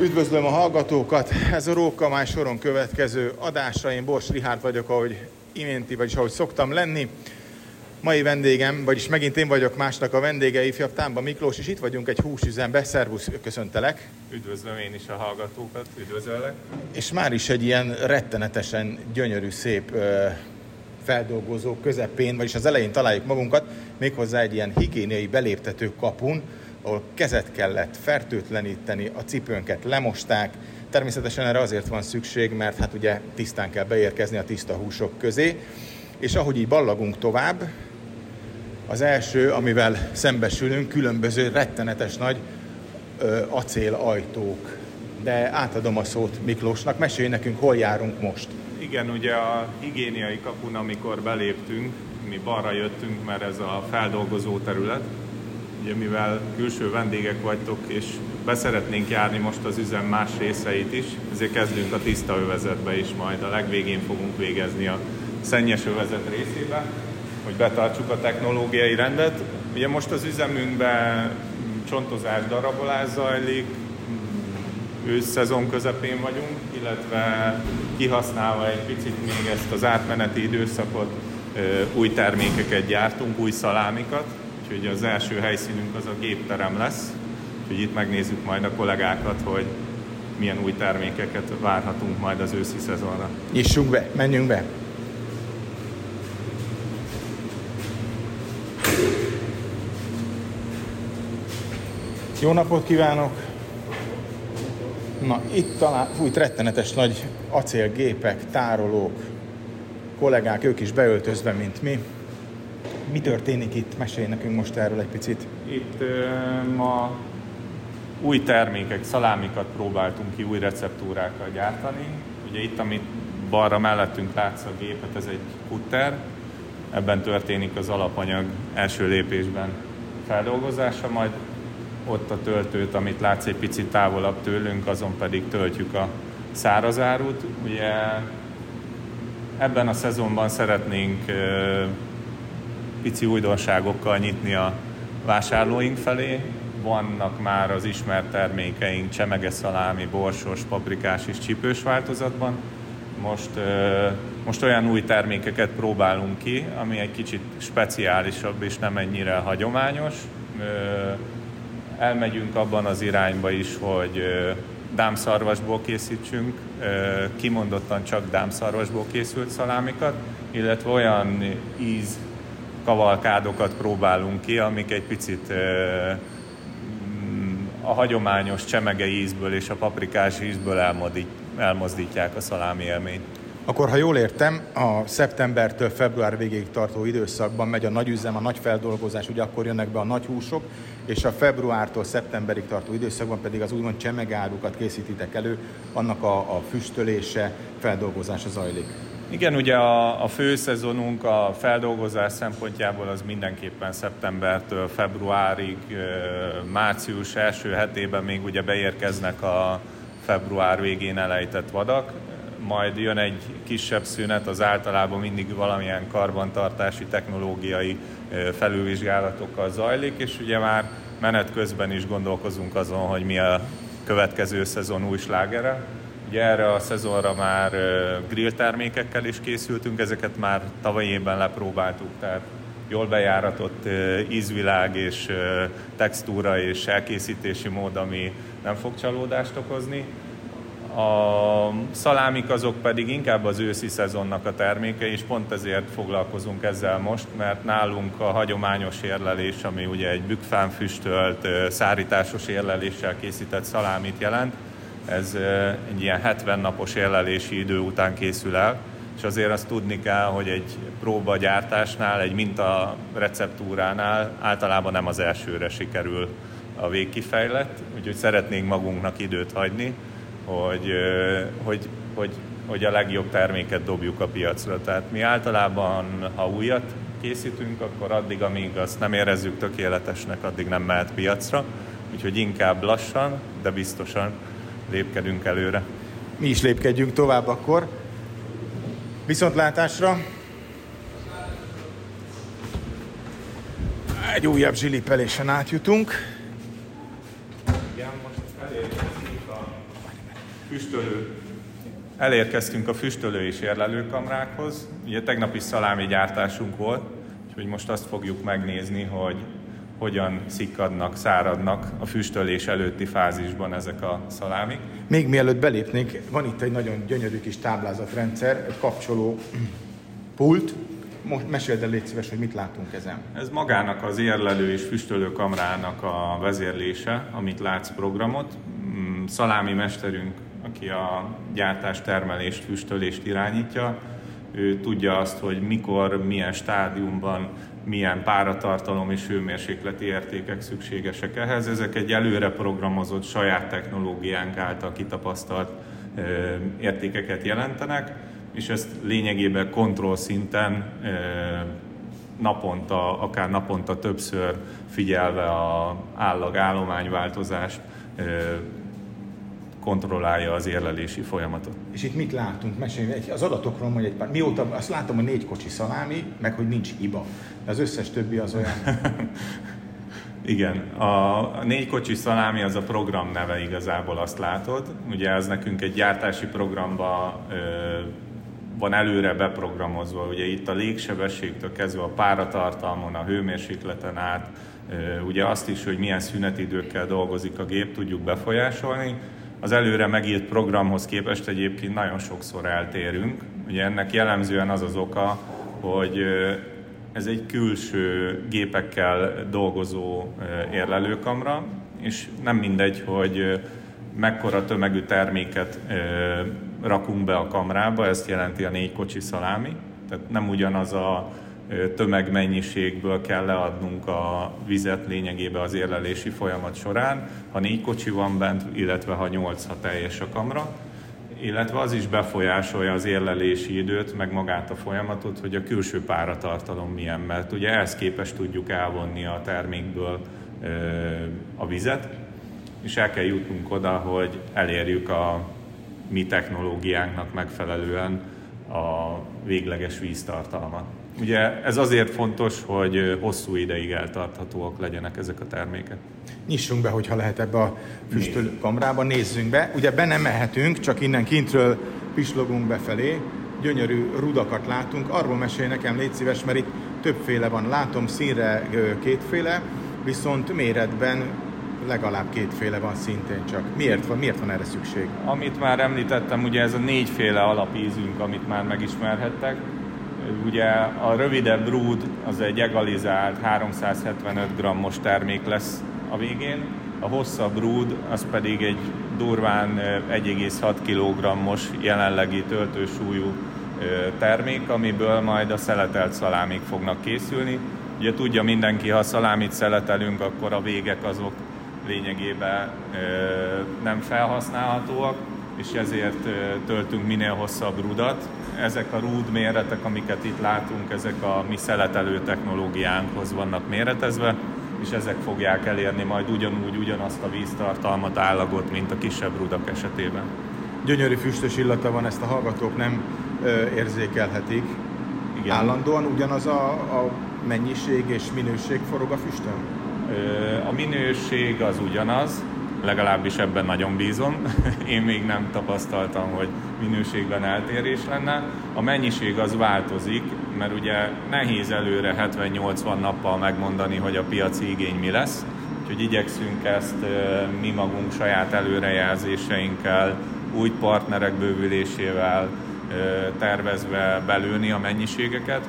Üdvözlöm a hallgatókat! Ez a Róka soron következő adásra. Én Bors Rihárd vagyok, ahogy iménti, vagyis ahogy szoktam lenni. Mai vendégem, vagyis megint én vagyok másnak a vendége, ifjabb Támba Miklós, és itt vagyunk egy húsüzembe. Szervusz, köszöntelek! Üdvözlöm én is a hallgatókat, üdvözöllek! És már is egy ilyen rettenetesen gyönyörű, szép feldolgozó közepén, vagyis az elején találjuk magunkat, méghozzá egy ilyen higiéniai beléptető kapun, ahol kezet kellett fertőtleníteni, a cipőnket lemosták. Természetesen erre azért van szükség, mert hát ugye tisztán kell beérkezni a tiszta húsok közé. És ahogy így ballagunk tovább, az első, amivel szembesülünk, különböző rettenetes nagy acélajtók. De átadom a szót Miklósnak, mesélj nekünk, hol járunk most. Igen, ugye a higiéniai kapun, amikor beléptünk, mi balra jöttünk, mert ez a feldolgozó terület, ugye mivel külső vendégek vagytok, és beszeretnénk járni most az üzem más részeit is, ezért kezdünk a tiszta övezetbe is, majd a legvégén fogunk végezni a szennyes övezet részébe, hogy betartsuk a technológiai rendet. Ugye most az üzemünkben csontozás, darabolás zajlik, őszszezon közepén vagyunk, illetve kihasználva egy picit még ezt az átmeneti időszakot, új termékeket gyártunk, új szalámikat, úgyhogy az első helyszínünk az a gépterem lesz, úgyhogy itt megnézzük majd a kollégákat, hogy milyen új termékeket várhatunk majd az őszi szezonra. Nyissunk be, menjünk be! Jó napot kívánok! Na, itt talán fújt rettenetes nagy acélgépek, tárolók, kollégák, ők is beöltözve, mint mi. Mi történik itt? Mesélj nekünk most erről egy picit. Itt ma új termékek, szalámikat próbáltunk ki új receptúrákkal gyártani. Ugye itt, amit balra mellettünk látsz a gépet, ez egy kutter. Ebben történik az alapanyag első lépésben feldolgozása, majd ott a töltőt, amit látsz egy picit távolabb tőlünk, azon pedig töltjük a szárazárut. Ugye ebben a szezonban szeretnénk pici újdonságokkal nyitni a vásárlóink felé. Vannak már az ismert termékeink csemege szalámi, borsos, paprikás és csípős változatban. Most, most olyan új termékeket próbálunk ki, ami egy kicsit speciálisabb és nem ennyire hagyományos elmegyünk abban az irányba is, hogy dámszarvasból készítsünk, kimondottan csak dámszarvasból készült szalámikat, illetve olyan íz kavalkádokat próbálunk ki, amik egy picit a hagyományos csemege ízből és a paprikás ízből elmozdítják a szalámi élményt. Akkor, ha jól értem, a szeptembertől február végéig tartó időszakban megy a nagy üzem, a nagy feldolgozás, ugye akkor jönnek be a nagy húsok, és a februártól szeptemberig tartó időszakban pedig az úgymond csemegárukat készítitek elő, annak a, a füstölése, feldolgozása zajlik. Igen, ugye a, a főszezonunk a feldolgozás szempontjából az mindenképpen szeptembertől februárig, március első hetében még ugye beérkeznek a február végén elejtett vadak, majd jön egy kisebb szünet, az általában mindig valamilyen karbantartási technológiai felülvizsgálatokkal zajlik, és ugye már menet közben is gondolkozunk azon, hogy mi a következő szezon új slágere. Ugye erre a szezonra már grill termékekkel is készültünk, ezeket már tavalyi évben lepróbáltuk, tehát jól bejáratott ízvilág és textúra és elkészítési mód, ami nem fog csalódást okozni. A szalámik azok pedig inkább az őszi szezonnak a terméke, és pont ezért foglalkozunk ezzel most, mert nálunk a hagyományos érlelés, ami ugye egy bükfán füstölt, szárításos érleléssel készített szalámit jelent, ez egy ilyen 70 napos érlelési idő után készül el, és azért azt tudni kell, hogy egy próbagyártásnál, egy minta receptúránál általában nem az elsőre sikerül a végkifejlett, úgyhogy szeretnénk magunknak időt hagyni, hogy, hogy, hogy, hogy a legjobb terméket dobjuk a piacra. Tehát mi általában, ha újat készítünk, akkor addig, amíg azt nem érezzük tökéletesnek, addig nem mehet piacra. Úgyhogy inkább lassan, de biztosan lépkedünk előre. Mi is lépkedjünk tovább akkor. Viszontlátásra! Egy újabb zsilipelésen átjutunk. Igen, most elérkezünk a füstölő. Elérkeztünk a füstölő és érlelőkamrákhoz. Ugye tegnap is szalámi gyártásunk volt, úgyhogy most azt fogjuk megnézni, hogy hogyan szikkadnak, száradnak a füstölés előtti fázisban ezek a szalámik. Még mielőtt belépnék, van itt egy nagyon gyönyörű kis táblázatrendszer, egy kapcsoló pult. Most meséld el, légy szíves, hogy mit látunk ezen. Ez magának az érlelő és füstölő kamrának a vezérlése, amit látsz programot. Mm, szalámi mesterünk, aki a gyártás, termelést, füstölést irányítja, ő tudja azt, hogy mikor, milyen stádiumban milyen páratartalom és hőmérsékleti értékek szükségesek ehhez. Ezek egy előre programozott saját technológiánk által kitapasztalt értékeket jelentenek, és ezt lényegében kontroll szinten naponta, akár naponta többször figyelve a állag állományváltozást kontrollálja az érlelési folyamatot. És itt mit látunk? Mesélj az adatokról mondj egy pár. Mióta azt látom, hogy négy kocsi szalámi, meg hogy nincs hiba. De az összes többi az olyan... Igen, a négy kocsi szalámi az a program neve igazából azt látod. Ugye ez nekünk egy gyártási programba ö, van előre beprogramozva, ugye itt a légsebességtől kezdve a páratartalmon, a hőmérsékleten át, ö, ugye azt is, hogy milyen szünetidőkkel dolgozik a gép, tudjuk befolyásolni az előre megírt programhoz képest egyébként nagyon sokszor eltérünk. Ugye ennek jellemzően az az oka, hogy ez egy külső gépekkel dolgozó érlelőkamra, és nem mindegy, hogy mekkora tömegű terméket rakunk be a kamrába, ezt jelenti a négy kocsi szalámi, tehát nem ugyanaz a tömegmennyiségből kell leadnunk a vizet lényegében az érlelési folyamat során, ha négy kocsi van bent, illetve ha nyolc, ha teljes a kamra, illetve az is befolyásolja az érlelési időt, meg magát a folyamatot, hogy a külső páratartalom milyen, mert ugye ehhez képest tudjuk elvonni a termékből a vizet, és el kell jutnunk oda, hogy elérjük a mi technológiánknak megfelelően a végleges víztartalmat. Ugye ez azért fontos, hogy hosszú ideig eltarthatóak legyenek ezek a termékek. Nyissunk be, hogyha lehet ebbe a füstölkamrába, nézzünk be. Ugye be nem mehetünk, csak innen kintről pislogunk befelé, gyönyörű rudakat látunk. Arról mesél nekem, légy szíves, mert itt többféle van. Látom színre kétféle, viszont méretben legalább kétféle van szintén csak. Miért van, miért van erre szükség? Amit már említettem, ugye ez a négyféle alapízünk, amit már megismerhettek Ugye a rövidebb rúd az egy egalizált 375 g-os termék lesz a végén, a hosszabb rúd az pedig egy durván 1,6 kg-os jelenlegi töltősúlyú termék, amiből majd a szeletelt szalámik fognak készülni. Ugye tudja mindenki, ha szalámit szeletelünk, akkor a végek azok lényegében nem felhasználhatóak, és ezért töltünk minél hosszabb rudat. Ezek a rúd méretek, amiket itt látunk, ezek a mi szeletelő technológiánkhoz vannak méretezve, és ezek fogják elérni majd ugyanúgy ugyanazt a víztartalmat, állagot, mint a kisebb rudak esetében. Gyönyörű füstös illata van, ezt a hallgatók nem ö, érzékelhetik. Igen. Állandóan ugyanaz a, a mennyiség és minőség forog a füstön? A minőség az ugyanaz, legalábbis ebben nagyon bízom. Én még nem tapasztaltam, hogy minőségben eltérés lenne. A mennyiség az változik, mert ugye nehéz előre 70-80 nappal megmondani, hogy a piaci igény mi lesz. Úgyhogy igyekszünk ezt mi magunk saját előrejelzéseinkkel, új partnerek bővülésével tervezve belőni a mennyiségeket,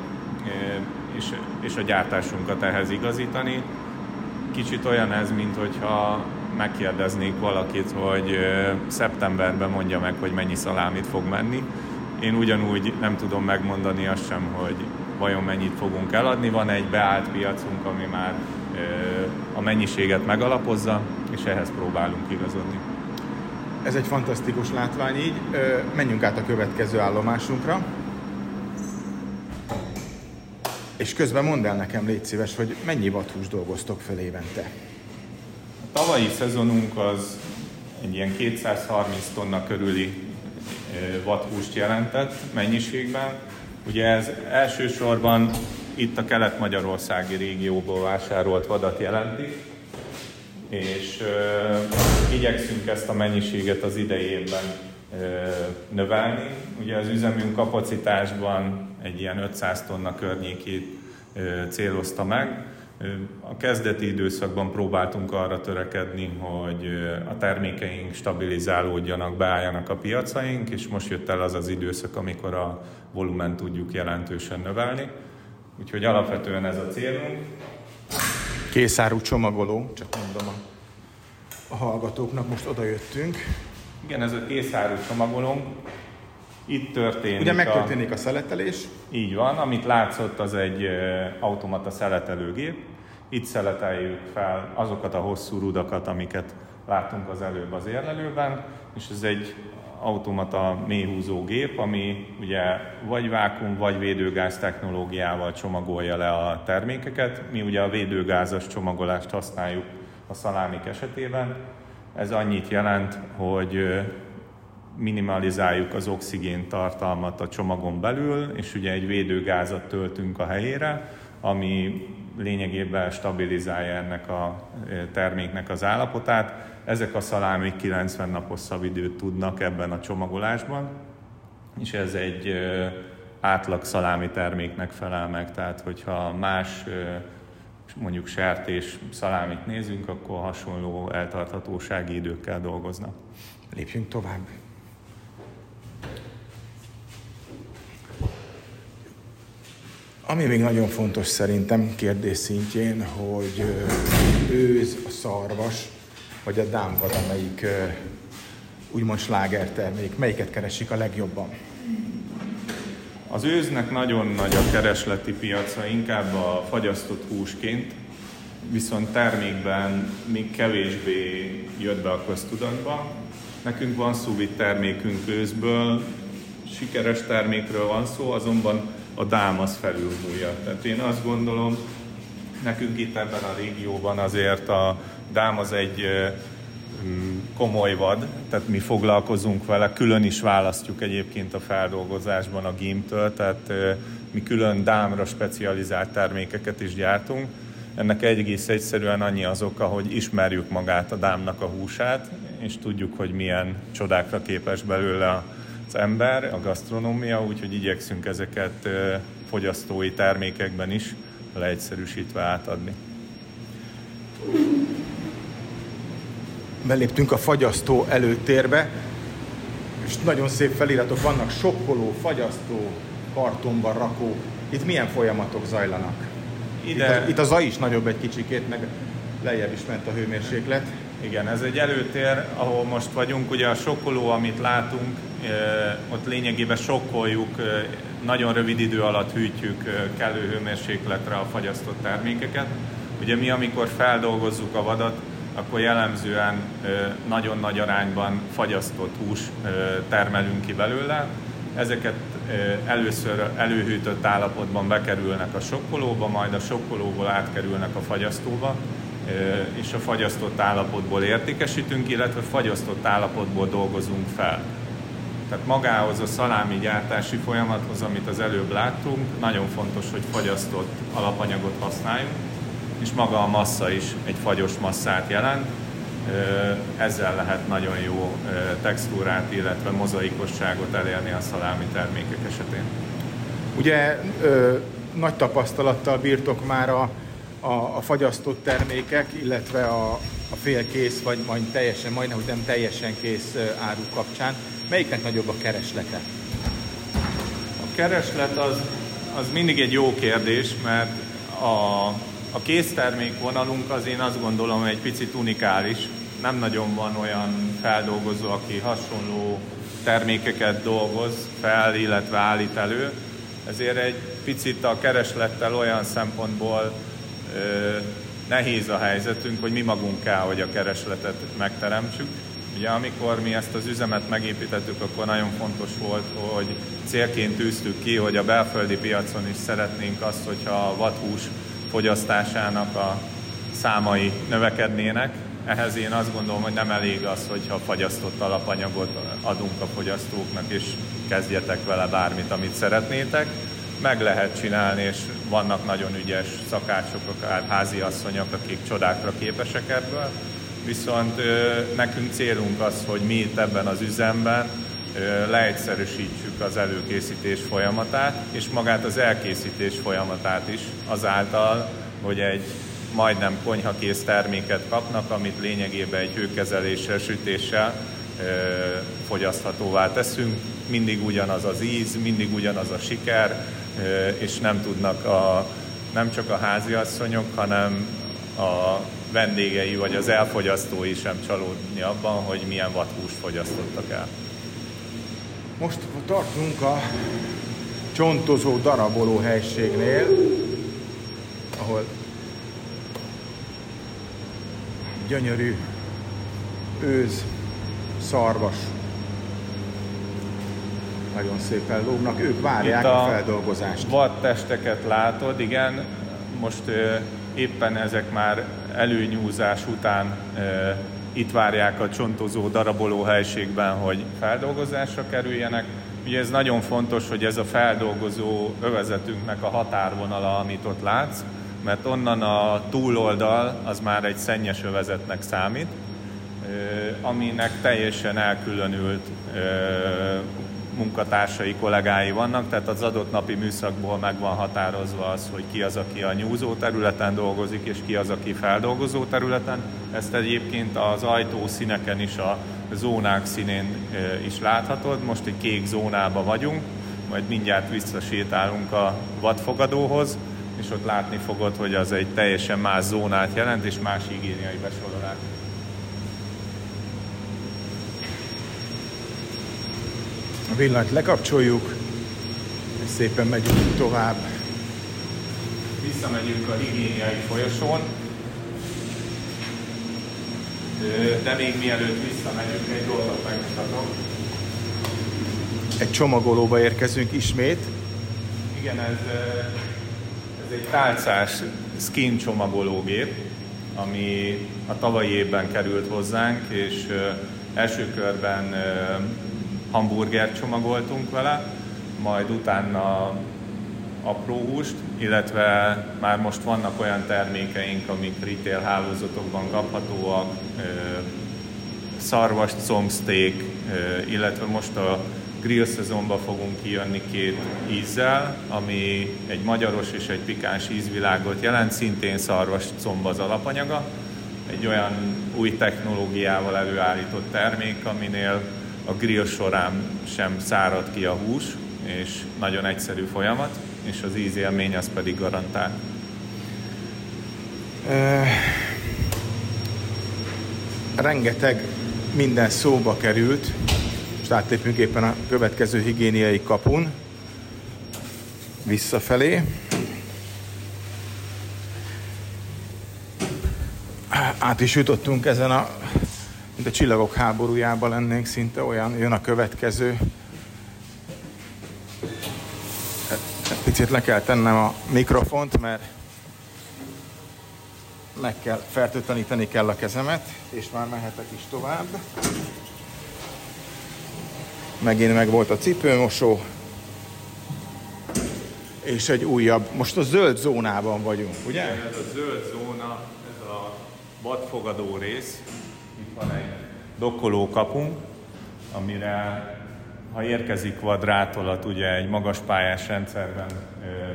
és, a gyártásunkat ehhez igazítani. Kicsit olyan ez, mint hogyha megkérdeznék valakit, hogy szeptemberben mondja meg, hogy mennyi szalámit fog menni. Én ugyanúgy nem tudom megmondani azt sem, hogy vajon mennyit fogunk eladni. Van egy beállt piacunk, ami már a mennyiséget megalapozza, és ehhez próbálunk igazodni. Ez egy fantasztikus látvány így. Menjünk át a következő állomásunkra. És közben mondd el nekem, légy szíves, hogy mennyi vathús dolgoztok fel évente? Tavalyi szezonunk az egy ilyen 230 tonna körüli vathúst jelentett mennyiségben. Ugye ez elsősorban itt a kelet-magyarországi régióból vásárolt vadat jelenti, és uh, igyekszünk ezt a mennyiséget az idejében növelni. Ugye az üzemünk kapacitásban egy ilyen 500 tonna környékét célozta meg. A kezdeti időszakban próbáltunk arra törekedni, hogy a termékeink stabilizálódjanak, beálljanak a piacaink, és most jött el az az időszak, amikor a volumen tudjuk jelentősen növelni. Úgyhogy alapvetően ez a célunk. Készáru csomagoló, csak mondom a, hallgatóknak, most oda jöttünk. Igen, ez a készáru csomagolónk. Itt történik Ugye megtörténik a, a szeletelés. Így van, amit látszott, az egy automata szeletelőgép. Itt szeleteljük fel azokat a hosszú rudakat, amiket láttunk az előbb az érlelőben, és ez egy automata mélyhúzó gép, ami ugye vagy vákum, vagy védőgáz technológiával csomagolja le a termékeket. Mi ugye a védőgázas csomagolást használjuk a szalámik esetében. Ez annyit jelent, hogy minimalizáljuk az oxigén tartalmat a csomagon belül, és ugye egy védőgázat töltünk a helyére, ami lényegében stabilizálja ennek a terméknek az állapotát. Ezek a szalámik 90 nap hosszabb időt tudnak ebben a csomagolásban, és ez egy átlag szalámi terméknek felel meg, tehát hogyha más mondjuk sertés szalámit nézünk, akkor hasonló eltarthatósági időkkel dolgoznak. Lépjünk tovább. Ami még nagyon fontos szerintem kérdés szintjén, hogy őz, a szarvas, vagy a dámvad, amelyik úgymond slágertermék, melyiket keresik a legjobban? Az őznek nagyon nagy a keresleti piaca, inkább a fagyasztott húsként, viszont termékben még kevésbé jött be a köztudatba. Nekünk van szúvit termékünk őzből, sikeres termékről van szó, azonban a dám az felülmúlja. Tehát én azt gondolom, nekünk itt ebben a régióban azért a dám az egy mm, komoly vad, tehát mi foglalkozunk vele, külön is választjuk egyébként a feldolgozásban a gímtől, tehát mi külön dámra specializált termékeket is gyártunk. Ennek egész egyszerűen annyi az oka, hogy ismerjük magát a dámnak a húsát, és tudjuk, hogy milyen csodákra képes belőle az ember, a gasztronómia, úgyhogy igyekszünk ezeket fogyasztói termékekben is leegyszerűsítve átadni. Beléptünk a fagyasztó előtérbe, és nagyon szép feliratok vannak, sokkoló, fagyasztó, kartonban rakó. Itt milyen folyamatok zajlanak? Ide... Itt, a, itt a zaj is nagyobb egy kicsikét, meg lejjebb is ment a hőmérséklet. Igen, ez egy előtér, ahol most vagyunk. Ugye a sokkoló, amit látunk, ott lényegében sokkoljuk, nagyon rövid idő alatt hűtjük kellő hőmérsékletre a fagyasztott termékeket. Ugye mi, amikor feldolgozzuk a vadat, akkor jellemzően nagyon nagy arányban fagyasztott hús termelünk ki belőle. Ezeket először előhűtött állapotban bekerülnek a sokkolóba, majd a sokkolóból átkerülnek a fagyasztóba, és a fagyasztott állapotból értékesítünk, illetve fagyasztott állapotból dolgozunk fel. Tehát magához a szalámi gyártási folyamathoz, amit az előbb láttunk, nagyon fontos, hogy fagyasztott alapanyagot használjunk, és maga a massza is egy fagyos masszát jelent. Ezzel lehet nagyon jó textúrát, illetve mozaikosságot elérni a szalámi termékek esetén. Ugye ö, nagy tapasztalattal bírtok már a a, a fagyasztott termékek, illetve a, a félkész, vagy majd teljesen, majdnem, hogy nem teljesen kész áru kapcsán. Melyiknek nagyobb a kereslete? A kereslet az, az mindig egy jó kérdés, mert a, a késztermék vonalunk az én azt gondolom egy picit unikális. Nem nagyon van olyan feldolgozó, aki hasonló termékeket dolgoz fel, illetve állít elő. Ezért egy picit a kereslettel olyan szempontból nehéz a helyzetünk, hogy mi magunk kell, hogy a keresletet megteremtsük. Ugye amikor mi ezt az üzemet megépítettük, akkor nagyon fontos volt, hogy célként tűztük ki, hogy a belföldi piacon is szeretnénk azt, hogyha a vathús fogyasztásának a számai növekednének. Ehhez én azt gondolom, hogy nem elég az, hogyha fagyasztott alapanyagot adunk a fogyasztóknak, és kezdjetek vele bármit, amit szeretnétek meg lehet csinálni, és vannak nagyon ügyes szakácsok, akár háziasszonyok, akik csodákra képesek ebből. Viszont nekünk célunk az, hogy mi itt ebben az üzemben leegyszerűsítsük az előkészítés folyamatát, és magát az elkészítés folyamatát is azáltal, hogy egy majdnem konyhakész terméket kapnak, amit lényegében egy hőkezeléssel, sütéssel fogyaszthatóvá teszünk. Mindig ugyanaz az íz, mindig ugyanaz a siker, és nem tudnak a, nem csak a háziasszonyok, hanem a vendégei vagy az elfogyasztói sem csalódni abban, hogy milyen vathúst fogyasztottak el. Most tartunk a csontozó daraboló helységnél, ahol gyönyörű őz, szarvas nagyon szépen lógnak, ők várják a, a feldolgozást. testeket látod, igen, most ö, éppen ezek már előnyúzás után ö, itt várják a csontozó daraboló helységben, hogy feldolgozásra kerüljenek. Ugye ez nagyon fontos, hogy ez a feldolgozó övezetünknek a határvonala, amit ott látsz, mert onnan a túloldal az már egy szennyes övezetnek számít, aminek teljesen elkülönült munkatársai, kollégái vannak, tehát az adott napi műszakból meg van határozva az, hogy ki az, aki a nyúzó területen dolgozik, és ki az, aki feldolgozó területen. Ezt egyébként az ajtó színeken is, a zónák színén is láthatod. Most egy kék zónába vagyunk, majd mindjárt visszasétálunk a vadfogadóhoz, és ott látni fogod, hogy az egy teljesen más zónát jelent, és más higiéniai besorolás. Villanyt lekapcsoljuk, és szépen megyünk tovább. Visszamegyünk a higiéniai folyosón, de még mielőtt visszamegyünk, egy dolgot megmutatok. Egy csomagolóba érkezünk ismét. Igen, ez, ez egy tálcás skin csomagológép, ami a tavalyi évben került hozzánk, és első körben hamburgert csomagoltunk vele, majd utána apró húst, illetve már most vannak olyan termékeink, amik retail hálózatokban kaphatóak, szarvas combsteak, illetve most a grill szezonban fogunk kijönni két ízzel, ami egy magyaros és egy pikáns ízvilágot jelent, szintén szarvas comb az alapanyaga. Egy olyan új technológiával előállított termék, aminél a grill során sem szárad ki a hús, és nagyon egyszerű folyamat, és az ízélmény az pedig garantált. Rengeteg minden szóba került, és átlépünk éppen a következő higiéniai kapun visszafelé. Át is jutottunk ezen a mint a csillagok háborújában lennénk szinte, olyan jön a következő. Picit le kell tennem a mikrofont, mert meg kell, fertőtleníteni kell a kezemet, és már mehetek is tovább. Megint meg volt a cipőmosó, és egy újabb, most a zöld zónában vagyunk, ugye? Igen, ez a zöld zóna, ez a vadfogadó rész, itt van egy dokkoló kapunk, amire ha érkezik vadrátolat, ugye egy magas pályás rendszerben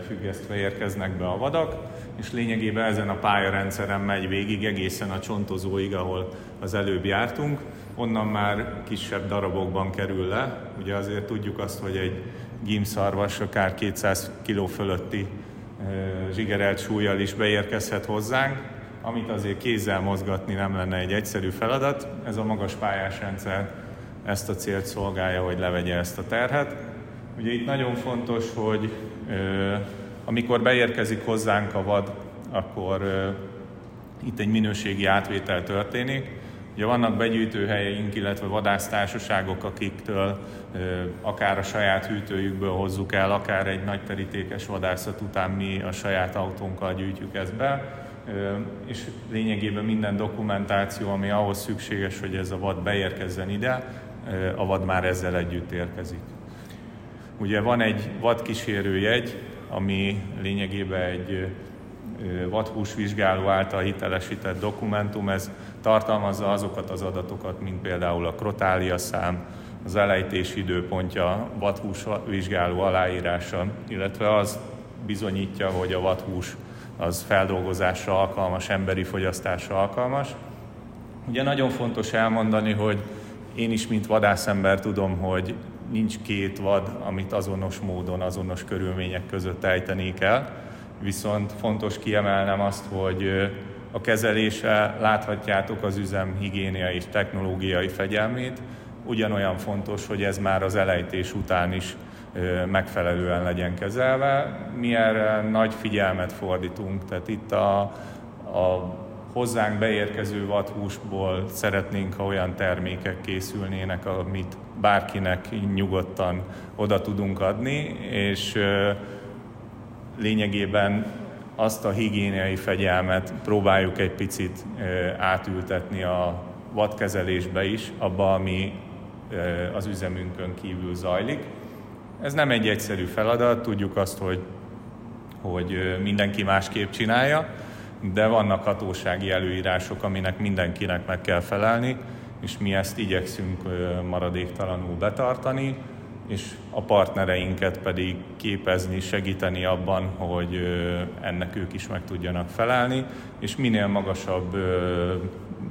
függesztve érkeznek be a vadak, és lényegében ezen a pályarendszeren megy végig egészen a csontozóig, ahol az előbb jártunk. Onnan már kisebb darabokban kerül le. Ugye azért tudjuk azt, hogy egy gimszarvas akár 200 kg fölötti zsigerelt súlyjal is beérkezhet hozzánk, amit azért kézzel mozgatni nem lenne egy egyszerű feladat. Ez a magas pályás rendszer ezt a célt szolgálja, hogy levegye ezt a terhet. Ugye itt nagyon fontos, hogy ö, amikor beérkezik hozzánk a vad, akkor ö, itt egy minőségi átvétel történik. Ugye vannak begyűjtőhelyeink, illetve vadásztársaságok, akiktől ö, akár a saját hűtőjükből hozzuk el, akár egy nagy terítékes vadászat után mi a saját autónkkal gyűjtjük ezt be és lényegében minden dokumentáció, ami ahhoz szükséges, hogy ez a vad beérkezzen ide, a vad már ezzel együtt érkezik. Ugye van egy vadkísérőjegy, ami lényegében egy vadhúsvizsgáló által hitelesített dokumentum, ez tartalmazza azokat az adatokat, mint például a krotália szám, az elejtés időpontja, vadhús vizsgáló aláírása, illetve az bizonyítja, hogy a vadhús az feldolgozásra alkalmas, emberi fogyasztásra alkalmas. Ugye nagyon fontos elmondani, hogy én is, mint vadászember tudom, hogy nincs két vad, amit azonos módon, azonos körülmények között ejteni kell, viszont fontos kiemelnem azt, hogy a kezelése láthatjátok az üzem higiéniai és technológiai fegyelmét, ugyanolyan fontos, hogy ez már az elejtés után is megfelelően legyen kezelve. Mi erre nagy figyelmet fordítunk, tehát itt a, a hozzánk beérkező vadhúsból szeretnénk, ha olyan termékek készülnének, amit bárkinek nyugodtan oda tudunk adni, és lényegében azt a higiéniai fegyelmet próbáljuk egy picit átültetni a vadkezelésbe is, abba, ami az üzemünkön kívül zajlik. Ez nem egy egyszerű feladat, tudjuk azt, hogy, hogy mindenki másképp csinálja, de vannak hatósági előírások, aminek mindenkinek meg kell felelni, és mi ezt igyekszünk maradéktalanul betartani, és a partnereinket pedig képezni, segíteni abban, hogy ennek ők is meg tudjanak felelni, és minél magasabb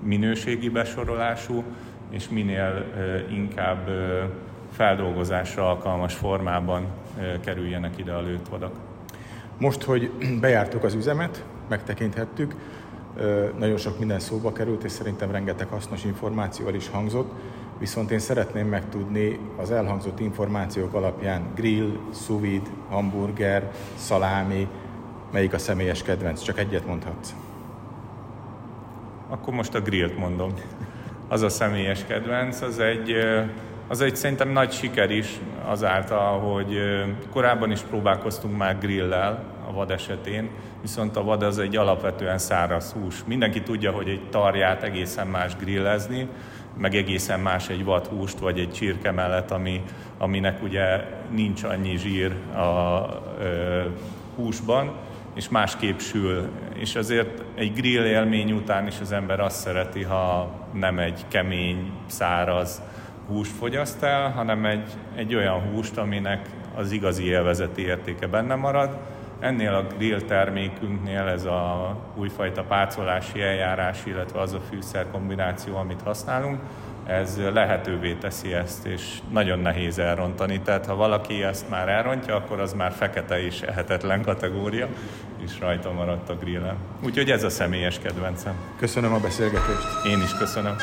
minőségi besorolású, és minél inkább feldolgozásra alkalmas formában kerüljenek ide a lőtvadak. Most, hogy bejártuk az üzemet, megtekinthettük, nagyon sok minden szóba került, és szerintem rengeteg hasznos információval is hangzott, viszont én szeretném megtudni az elhangzott információk alapján grill, sous hamburger, szalámi, melyik a személyes kedvenc? Csak egyet mondhatsz. Akkor most a grillt mondom. Az a személyes kedvenc, az egy az egy szerintem nagy siker is azáltal, hogy korábban is próbálkoztunk már grillel a vad esetén, viszont a vad az egy alapvetően száraz hús. Mindenki tudja, hogy egy tarját egészen más grillezni, meg egészen más egy vadhúst, vagy egy csirke mellett, ami, aminek ugye nincs annyi zsír a ö, húsban, és másképp sül. És azért egy grill élmény után is az ember azt szereti, ha nem egy kemény, száraz, húst fogyaszt el, hanem egy, egy olyan húst, aminek az igazi élvezeti értéke benne marad. Ennél a grill termékünknél ez a újfajta pácolási eljárás, illetve az a fűszer kombináció, amit használunk, ez lehetővé teszi ezt, és nagyon nehéz elrontani. Tehát ha valaki ezt már elrontja, akkor az már fekete és ehetetlen kategória, és rajta maradt a grillen. Úgyhogy ez a személyes kedvencem. Köszönöm a beszélgetést. Én is köszönöm.